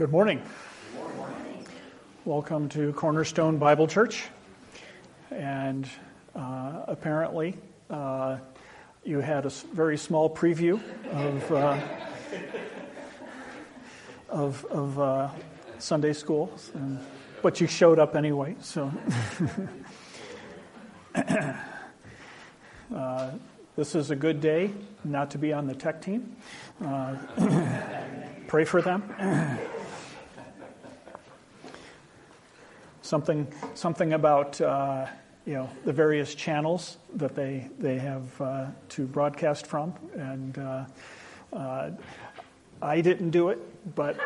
Good morning. Welcome to Cornerstone Bible Church. And uh, apparently, uh, you had a very small preview of, uh, of, of uh, Sunday school, and, but you showed up anyway, so. Uh, this is a good day not to be on the tech team. Uh, pray for them. something, something about uh, you know the various channels that they they have uh, to broadcast from, and uh, uh, I didn't do it, but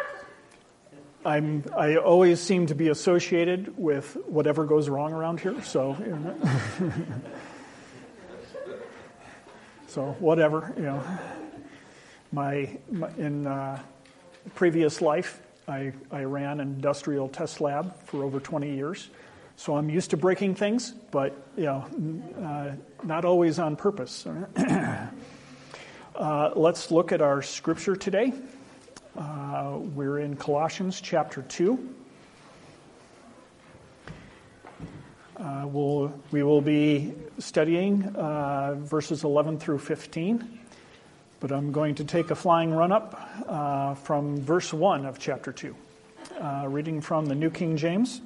I'm I always seem to be associated with whatever goes wrong around here. So. You know. so whatever you know my, my in uh, previous life I, I ran an industrial test lab for over 20 years. So I'm used to breaking things, but you know, uh, not always on purpose. uh, let's look at our scripture today. Uh, we're in Colossians chapter 2. Uh, we'll, we will be studying uh, verses 11 through 15. But I'm going to take a flying run up uh, from verse 1 of chapter 2, uh, reading from the New King James.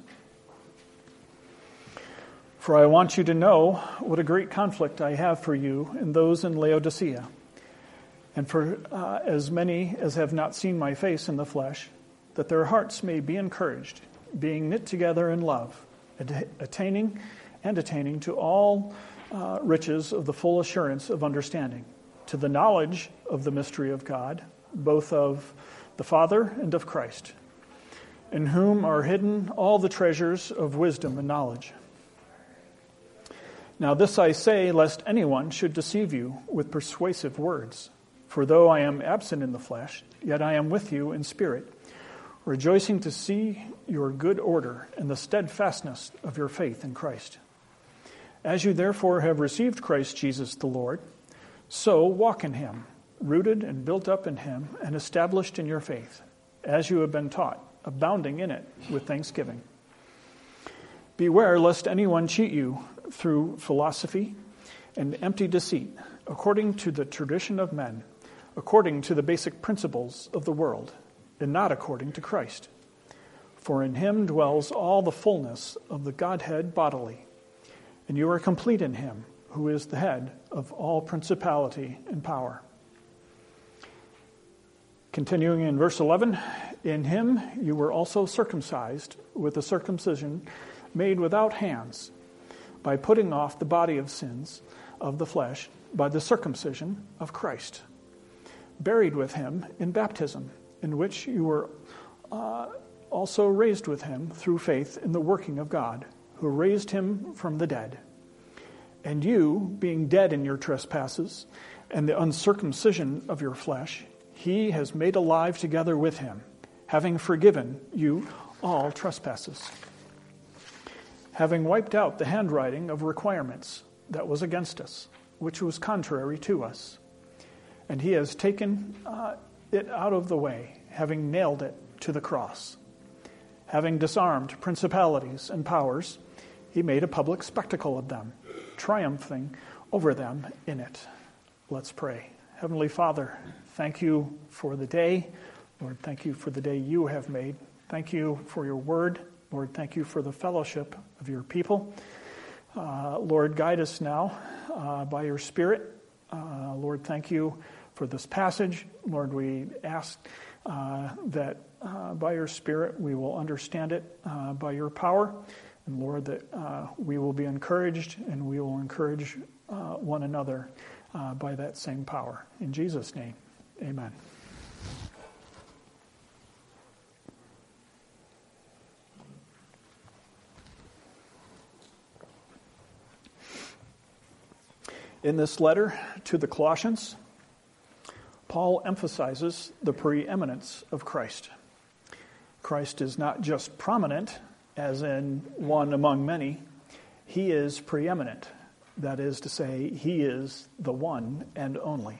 For I want you to know what a great conflict I have for you and those in Laodicea, and for uh, as many as have not seen my face in the flesh, that their hearts may be encouraged, being knit together in love, attaining and attaining to all uh, riches of the full assurance of understanding to the knowledge of the mystery of God, both of the Father and of Christ, in whom are hidden all the treasures of wisdom and knowledge. Now, this I say, lest anyone should deceive you with persuasive words. For though I am absent in the flesh, yet I am with you in spirit, rejoicing to see your good order and the steadfastness of your faith in Christ. As you therefore have received Christ Jesus the Lord, so walk in him, rooted and built up in him, and established in your faith, as you have been taught, abounding in it with thanksgiving. Beware lest anyone cheat you through philosophy and empty deceit, according to the tradition of men, according to the basic principles of the world, and not according to Christ. For in him dwells all the fullness of the Godhead bodily, and you are complete in him who is the head of all principality and power. Continuing in verse 11, in him you were also circumcised with a circumcision made without hands, by putting off the body of sins of the flesh by the circumcision of Christ, buried with him in baptism, in which you were uh, also raised with him through faith in the working of God, who raised him from the dead and you, being dead in your trespasses and the uncircumcision of your flesh, he has made alive together with him, having forgiven you all trespasses. Having wiped out the handwriting of requirements that was against us, which was contrary to us. And he has taken uh, it out of the way, having nailed it to the cross. Having disarmed principalities and powers, he made a public spectacle of them triumphing over them in it. Let's pray. Heavenly Father, thank you for the day. Lord, thank you for the day you have made. Thank you for your word. Lord, thank you for the fellowship of your people. Uh, Lord, guide us now uh, by your Spirit. Uh, Lord, thank you for this passage. Lord, we ask uh, that uh, by your Spirit we will understand it uh, by your power. And Lord, that uh, we will be encouraged and we will encourage uh, one another uh, by that same power. In Jesus' name, amen. In this letter to the Colossians, Paul emphasizes the preeminence of Christ. Christ is not just prominent as in one among many, he is preeminent. That is to say, he is the one and only.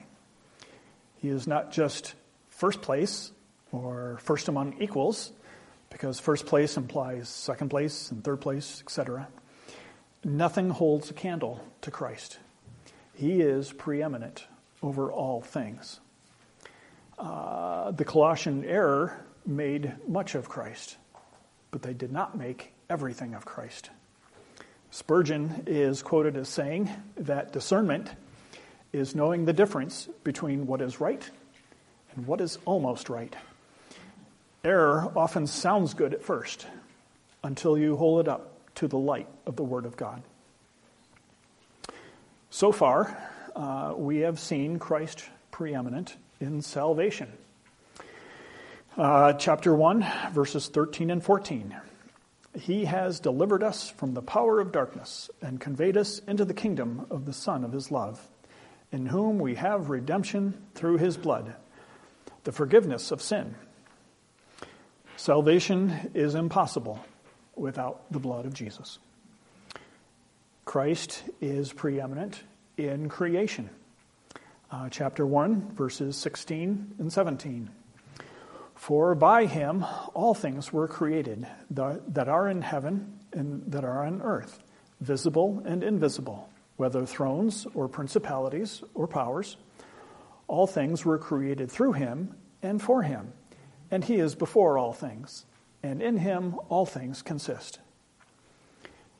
He is not just first place or first among equals, because first place implies second place and third place, etc. Nothing holds a candle to Christ. He is preeminent over all things. Uh, the Colossian error made much of Christ, but they did not make everything of Christ. Spurgeon is quoted as saying that discernment is knowing the difference between what is right and what is almost right. Error often sounds good at first until you hold it up to the light of the Word of God. So far, uh, we have seen Christ preeminent in salvation. Uh, chapter 1, verses 13 and 14. He has delivered us from the power of darkness and conveyed us into the kingdom of the Son of His love, in whom we have redemption through His blood, the forgiveness of sin. Salvation is impossible without the blood of Jesus. Christ is preeminent in creation. Uh, chapter 1, verses 16 and 17. For by him all things were created that are in heaven and that are on earth, visible and invisible, whether thrones or principalities or powers. All things were created through him and for him, and he is before all things, and in him all things consist.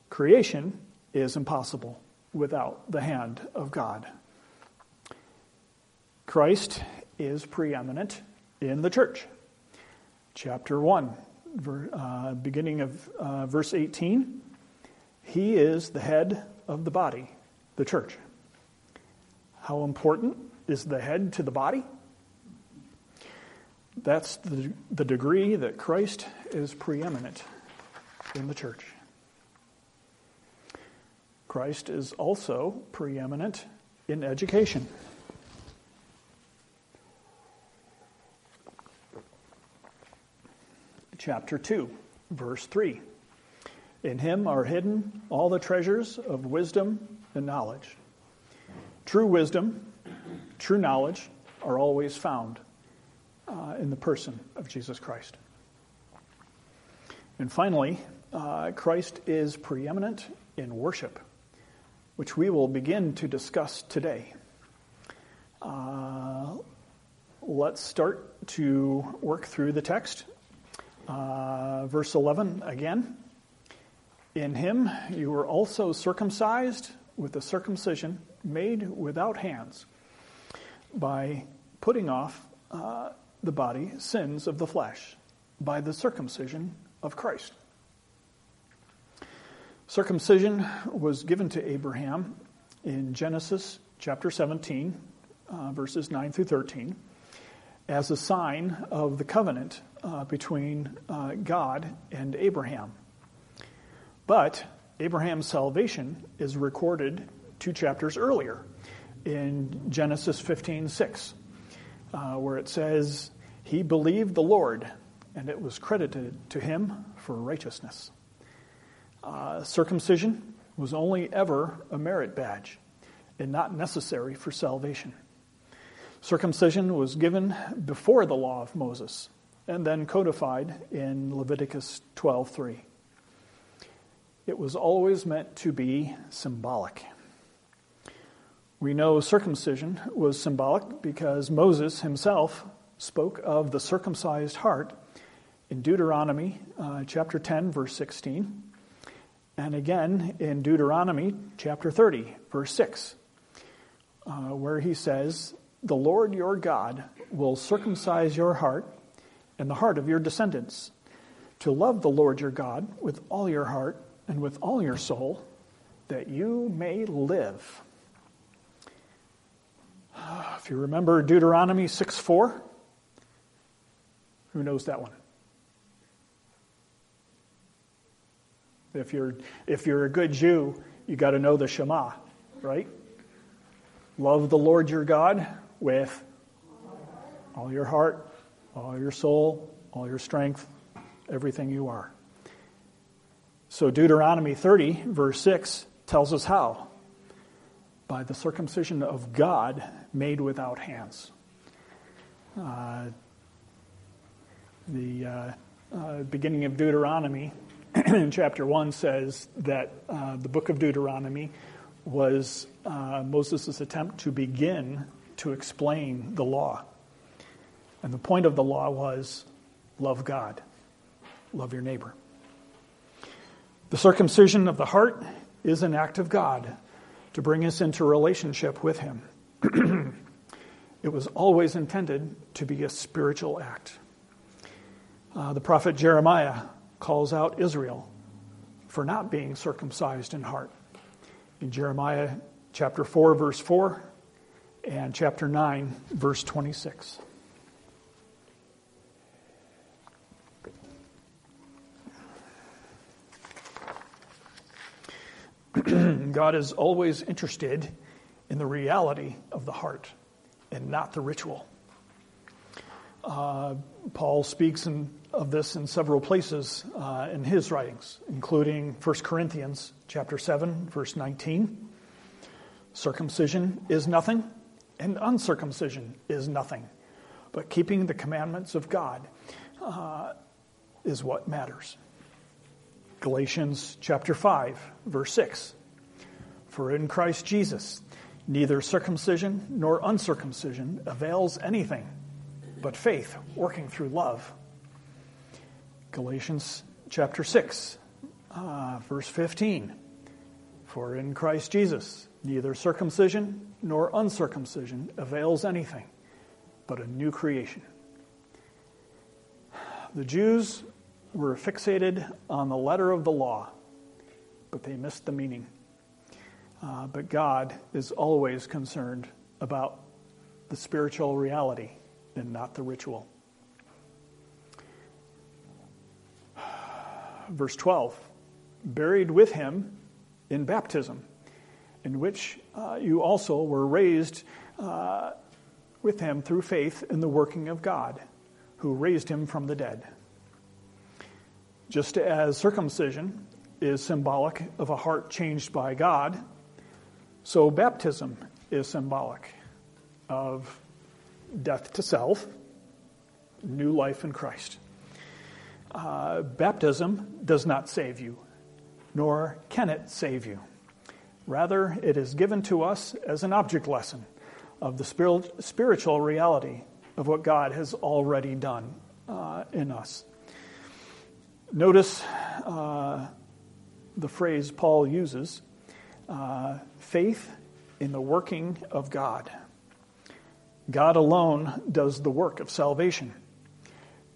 Creation is impossible without the hand of God. Christ is preeminent in the church. Chapter 1, uh, beginning of uh, verse 18, he is the head of the body, the church. How important is the head to the body? That's the, the degree that Christ is preeminent in the church. Christ is also preeminent in education. Chapter 2, verse 3. In him are hidden all the treasures of wisdom and knowledge. True wisdom, true knowledge are always found uh, in the person of Jesus Christ. And finally, uh, Christ is preeminent in worship which we will begin to discuss today. Uh, let's start to work through the text. Uh, verse 11 again. In him you were also circumcised with a circumcision made without hands by putting off uh, the body sins of the flesh by the circumcision of Christ. Circumcision was given to Abraham in Genesis chapter 17, uh, verses 9 through 13, as a sign of the covenant uh, between uh, God and Abraham. But Abraham's salvation is recorded two chapters earlier in Genesis 15 6, uh, where it says, He believed the Lord, and it was credited to him for righteousness. Uh, circumcision was only ever a merit badge and not necessary for salvation. Circumcision was given before the law of Moses and then codified in Leviticus 12:3. It was always meant to be symbolic. We know circumcision was symbolic because Moses himself spoke of the circumcised heart in Deuteronomy uh, chapter 10 verse 16 and again in Deuteronomy chapter 30, verse 6, uh, where he says, The Lord your God will circumcise your heart and the heart of your descendants, to love the Lord your God with all your heart and with all your soul, that you may live. If you remember Deuteronomy 6 4, who knows that one? If you're, if you're a good Jew, you got to know the Shema, right? Love the Lord your God with all your heart, all your soul, all your strength, everything you are. So Deuteronomy 30, verse 6, tells us how. By the circumcision of God made without hands. Uh, The uh, uh, beginning of Deuteronomy in chapter 1 says that uh, the book of Deuteronomy was uh, Moses' attempt to begin to explain the law. And the point of the law was love God, love your neighbor. The circumcision of the heart is an act of God to bring us into relationship with Him. it was always intended to be a spiritual act. Uh, the prophet Jeremiah calls out Israel for not being circumcised in heart. In Jeremiah chapter 4, verse 4, and chapter 9, verse 26. God is always interested in the reality of the heart and not the ritual. Uh, Paul speaks in, of this in several places uh, in his writings, including 1 Corinthians chapter 7, verse 19. Circumcision is nothing, and uncircumcision is nothing, but keeping the commandments of God uh, is what matters. Galatians chapter 5, verse 6. For in Christ Jesus, neither circumcision nor uncircumcision avails anything, but faith working through love. Galatians chapter 6, uh, verse 15. For in Christ Jesus, neither circumcision nor uncircumcision avails anything, but a new creation. The Jews were fixated on the letter of the law, but they missed the meaning. Uh, but God is always concerned about the spiritual reality and not the ritual. Verse 12 buried with him in baptism, in which uh, you also were raised uh, with him through faith in the working of God, who raised him from the dead. Just as circumcision is symbolic of a heart changed by God, so baptism is symbolic of death to self, new life in Christ. Uh, baptism does not save you, nor can it save you. Rather, it is given to us as an object lesson of the spiritual reality of what God has already done uh, in us. Notice uh, the phrase Paul uses uh, faith in the working of God. God alone does the work of salvation.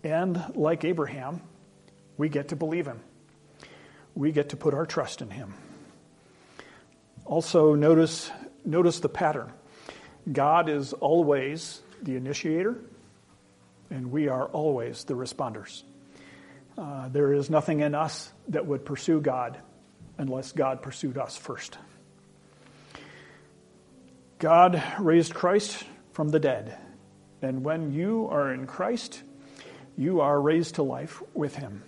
And like Abraham, we get to believe him. We get to put our trust in him. Also, notice, notice the pattern. God is always the initiator, and we are always the responders. Uh, there is nothing in us that would pursue God unless God pursued us first. God raised Christ from the dead. And when you are in Christ, you are raised to life with him.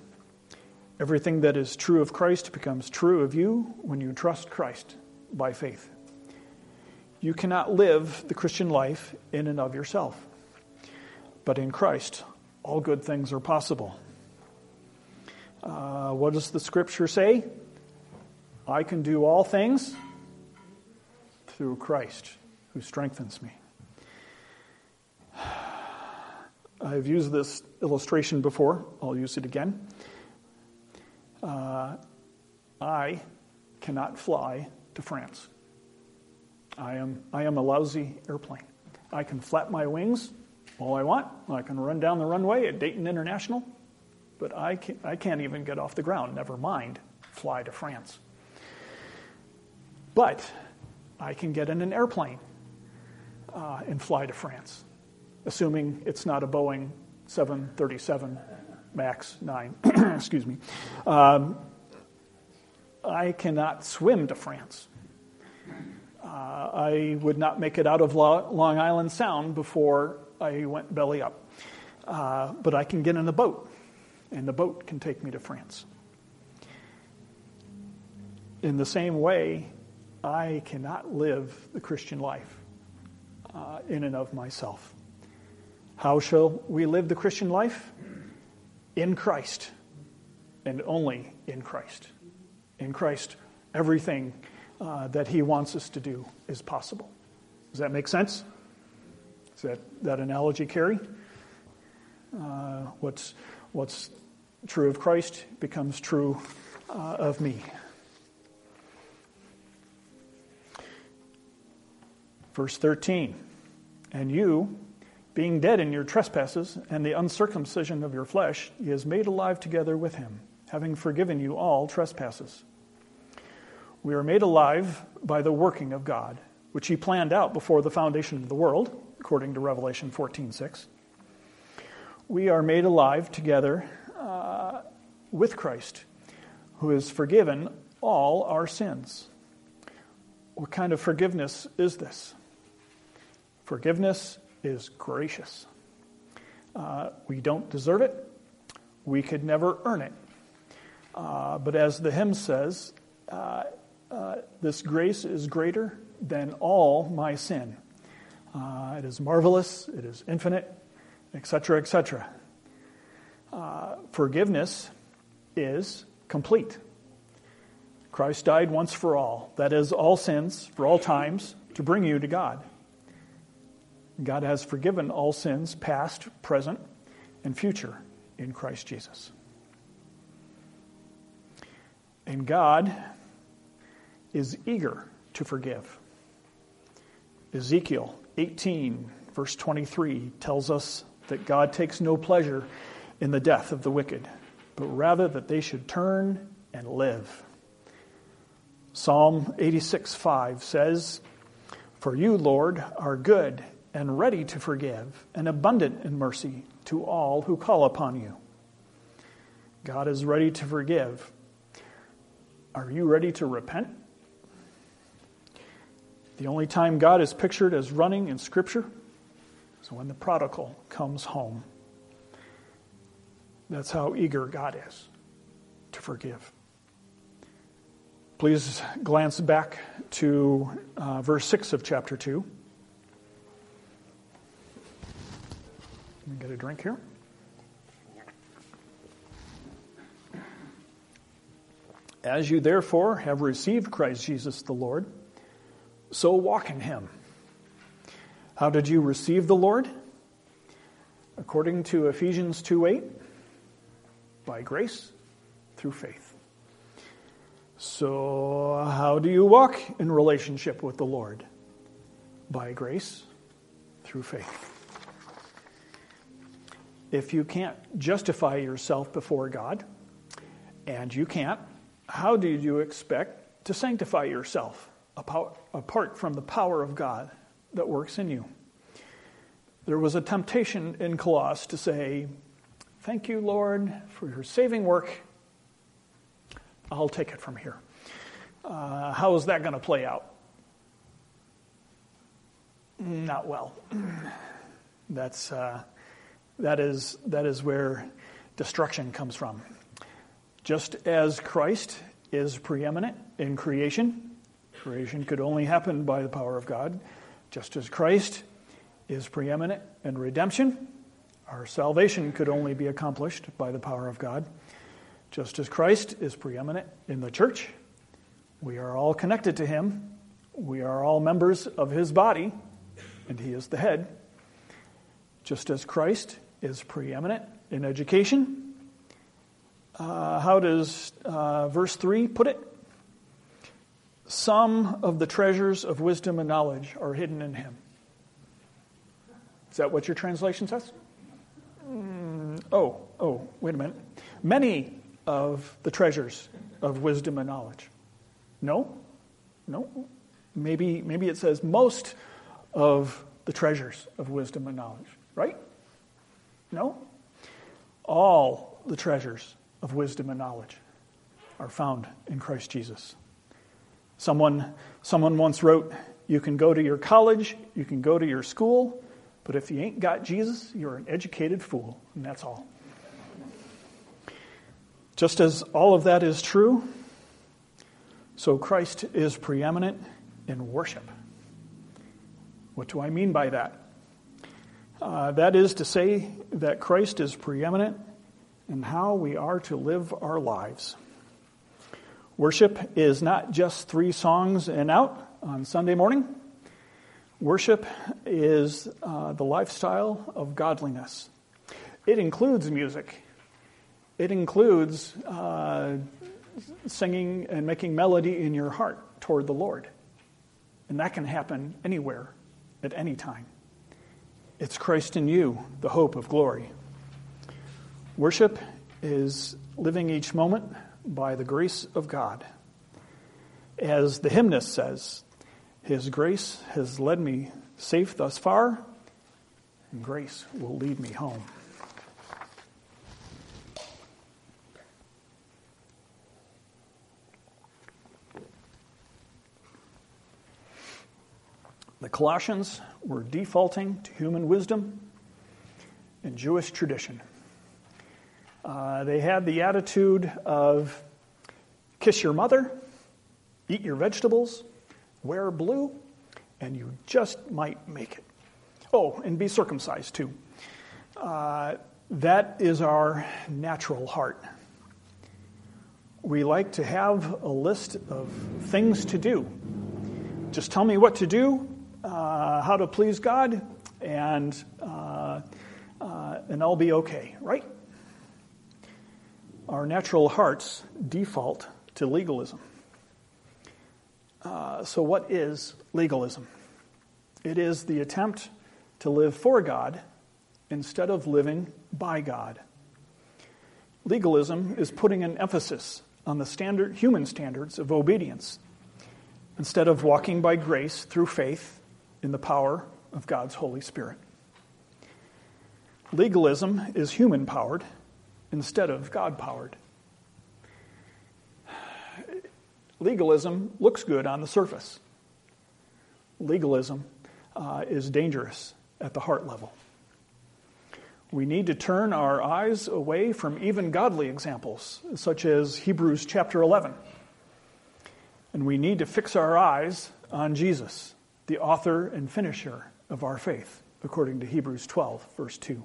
Everything that is true of Christ becomes true of you when you trust Christ by faith. You cannot live the Christian life in and of yourself. But in Christ, all good things are possible. Uh, what does the scripture say? I can do all things through Christ who strengthens me. I've used this illustration before. I'll use it again. Uh, I cannot fly to France. I am, I am a lousy airplane. I can flap my wings all I want. I can run down the runway at Dayton International, but I, can, I can't even get off the ground, never mind fly to France. But I can get in an airplane uh, and fly to France, assuming it's not a Boeing 737 MAX 9. Excuse me. Um, I cannot swim to France. Uh, I would not make it out of Long Island Sound before I went belly up. Uh, but I can get in a boat, and the boat can take me to France. In the same way, I cannot live the Christian life uh, in and of myself. How shall we live the Christian life? in Christ and only in Christ. In Christ, everything uh, that He wants us to do is possible. Does that make sense? Does that, that analogy carry? Uh, what's, what's true of Christ becomes true uh, of me. Verse 13 And you, being dead in your trespasses and the uncircumcision of your flesh, he has made alive together with him, having forgiven you all trespasses. We are made alive by the working of God, which he planned out before the foundation of the world, according to Revelation 14:6. We are made alive together uh, with Christ, who has forgiven all our sins. What kind of forgiveness is this? Forgiveness is gracious. Uh, we don't deserve it. We could never earn it. Uh, but as the hymn says, uh, uh this grace is greater than all my sin. Uh, it is marvelous, it is infinite, etc., etc. Uh, forgiveness is complete. Christ died once for all, that is, all sins for all times, to bring you to God. God has forgiven all sins, past, present, and future, in Christ Jesus. And God is eager to forgive. Ezekiel 18, verse 23, tells us that God takes no pleasure in the death of the wicked, but rather that they should turn and live. Psalm 86, 5 says, For you, Lord, are good and ready to forgive, and abundant in mercy to all who call upon you. God is ready to forgive. Are you ready to repent? The only time God is pictured as running in Scripture is when the prodigal comes home. That's how eager God is to forgive. Please glance back to uh, verse 6 of chapter 2. Let me get a drink here. As you therefore have received Christ Jesus the Lord, so walk in him. How did you receive the Lord? According to Ephesians 2 8, by grace through faith. So, how do you walk in relationship with the Lord? By grace through faith if you can't justify yourself before God, and you can't, how do you expect to sanctify yourself apart from the power of God that works in you? There was a temptation in Colossae to say, Thank you, Lord, for your saving work. I'll take it from here. Uh, how is that going to play out? Not well. That's. Uh, that is, that is where destruction comes from. Just as Christ is preeminent in creation, creation could only happen by the power of God. Just as Christ is preeminent in redemption, our salvation could only be accomplished by the power of God. Just as Christ is preeminent in the church, we are all connected to Him. We are all members of His body, and He is the head. Just as Christ is preeminent in education. Uh, how does uh, verse 3 put it? Some of the treasures of wisdom and knowledge are hidden in him. Is that what your translation says? Oh, oh, wait a minute. Many of the treasures of wisdom and knowledge. No? No? Maybe, maybe it says most of the treasures of wisdom and knowledge, right? No. All the treasures of wisdom and knowledge are found in Christ Jesus. Someone, someone once wrote, You can go to your college, you can go to your school, but if you ain't got Jesus, you're an educated fool, and that's all. Just as all of that is true, so Christ is preeminent in worship. What do I mean by that? Uh, that is to say that Christ is preeminent in how we are to live our lives. Worship is not just three songs and out on Sunday morning. Worship is uh, the lifestyle of godliness. It includes music. It includes uh, singing and making melody in your heart toward the Lord. And that can happen anywhere, at any time. It's Christ in you, the hope of glory. Worship is living each moment by the grace of God. As the hymnist says, His grace has led me safe thus far, and grace will lead me home. The Colossians were defaulting to human wisdom and Jewish tradition. Uh, they had the attitude of kiss your mother, eat your vegetables, wear blue, and you just might make it. Oh, and be circumcised too. Uh, that is our natural heart. We like to have a list of things to do. Just tell me what to do, uh, how to please God, and, uh, uh and I'll be okay, right? our natural hearts default to legalism. Uh, so, what is legalism? It is the attempt to live for God instead of living by God. Legalism is putting an emphasis on the standard, human standards of obedience instead of walking by grace through faith in the power of God's Holy Spirit. Legalism is human powered instead of God powered. Legalism looks good on the surface. Legalism uh, is dangerous at the heart level. We need to turn our eyes away from even godly examples, such as Hebrews chapter 11. And we need to fix our eyes on Jesus, the author and finisher of our faith, according to Hebrews 12, verse 2.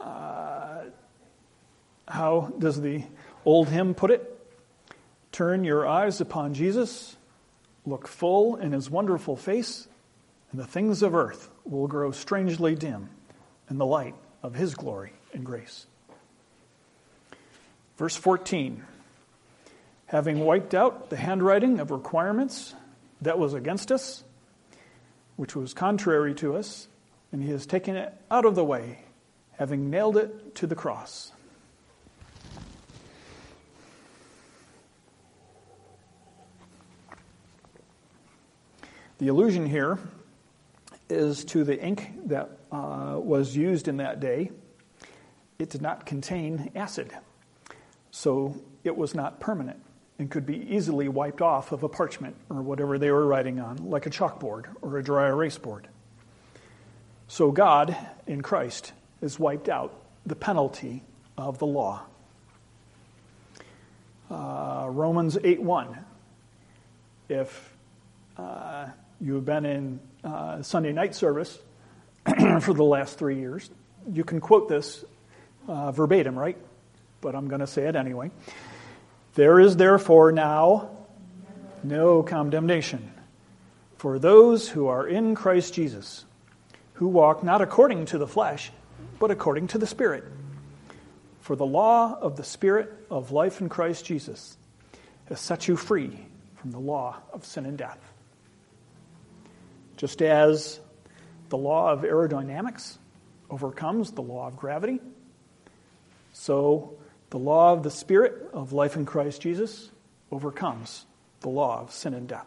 Uh, how does the old hymn put it? Turn your eyes upon Jesus, look full in his wonderful face, and the things of earth will grow strangely dim in the light of his glory and grace. Verse 14 Having wiped out the handwriting of requirements that was against us, which was contrary to us, and he has taken it out of the way having nailed it to the cross. The allusion here is to the ink that uh, was used in that day. It did not contain acid, so it was not permanent and could be easily wiped off of a parchment or whatever they were writing on, like a chalkboard or a dry erase board. So God, in Christ, has wiped out the penalty of the law. Uh, Romans 8 1. If uh, you have been in uh, Sunday night service for the last three years, you can quote this uh, verbatim, right? But I'm going to say it anyway. There is therefore now no condemnation for those who are in Christ Jesus, who walk not according to the flesh but according to the Spirit. For the law of the Spirit of life in Christ Jesus has set you free from the law of sin and death. Just as the law of aerodynamics overcomes the law of gravity, so the law of the Spirit of life in Christ Jesus overcomes the law of sin and death.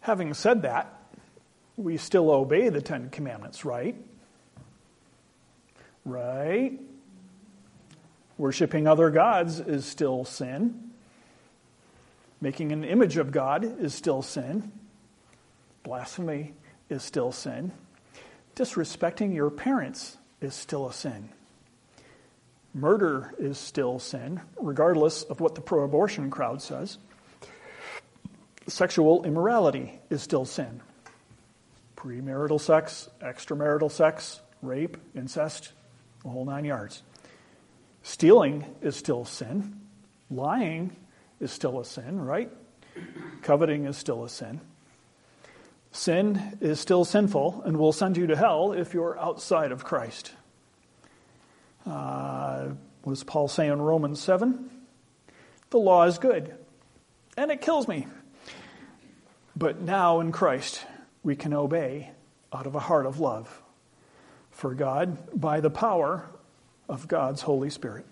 Having said that, we still obey the Ten Commandments, right? Right? Worshipping other gods is still sin. Making an image of God is still sin. Blasphemy is still sin. Disrespecting your parents is still a sin. Murder is still sin, regardless of what the pro abortion crowd says. Sexual immorality is still sin premarital sex, extramarital sex, rape, incest, the whole nine yards. Stealing is still sin. Lying is still a sin, right? Coveting is still a sin. Sin is still sinful and will send you to hell if you're outside of Christ. Uh, what does Paul say in Romans 7? The law is good, and it kills me. But now in Christ, we can obey out of a heart of love for God by the power of God's Holy Spirit.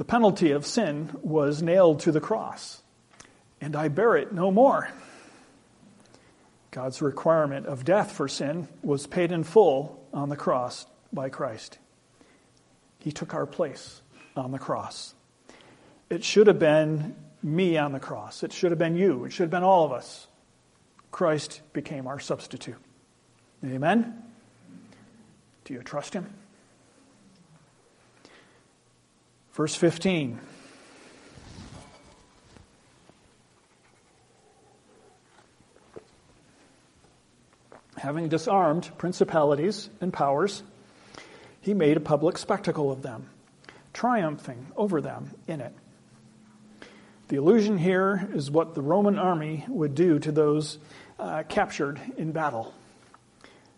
The penalty of sin was nailed to the cross, and I bear it no more. God's requirement of death for sin was paid in full on the cross by Christ. He took our place on the cross. It should have been me on the cross. It should have been you. It should have been all of us. Christ became our substitute. Amen? Do you trust him? Verse 15. Having disarmed principalities and powers, he made a public spectacle of them, triumphing over them in it. The illusion here is what the Roman army would do to those uh, captured in battle.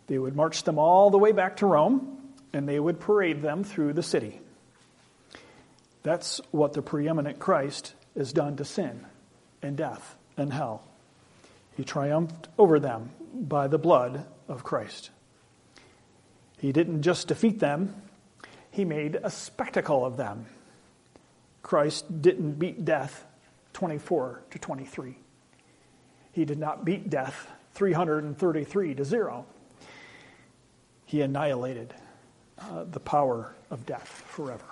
They would march them all the way back to Rome, and they would parade them through the city. That's what the preeminent Christ has done to sin and death and hell. He triumphed over them by the blood of Christ. He didn't just defeat them, he made a spectacle of them. Christ didn't beat death 24 to 23. He did not beat death 333 to 0. He annihilated uh, the power of death forever.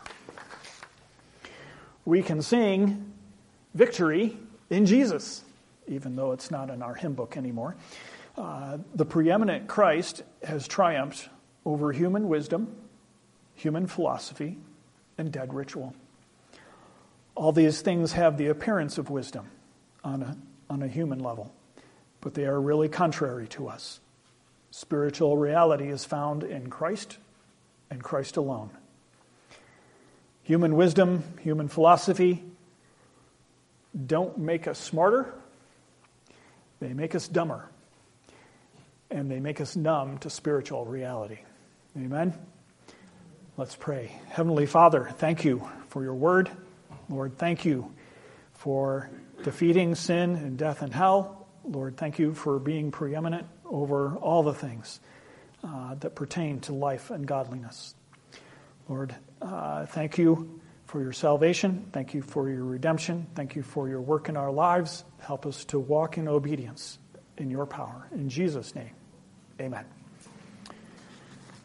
We can sing victory in Jesus, even though it's not in our hymn book anymore. Uh, the preeminent Christ has triumphed over human wisdom, human philosophy, and dead ritual. All these things have the appearance of wisdom on a, on a human level, but they are really contrary to us. Spiritual reality is found in Christ and Christ alone. Human wisdom, human philosophy don't make us smarter, they make us dumber, and they make us numb to spiritual reality. Amen? Let's pray. Heavenly Father, thank you for your word. Lord, thank you for defeating sin and death and hell. Lord, thank you for being preeminent over all the things uh, that pertain to life and godliness. Lord, uh, thank you for your salvation. Thank you for your redemption. Thank you for your work in our lives. Help us to walk in obedience in your power. In Jesus' name, amen.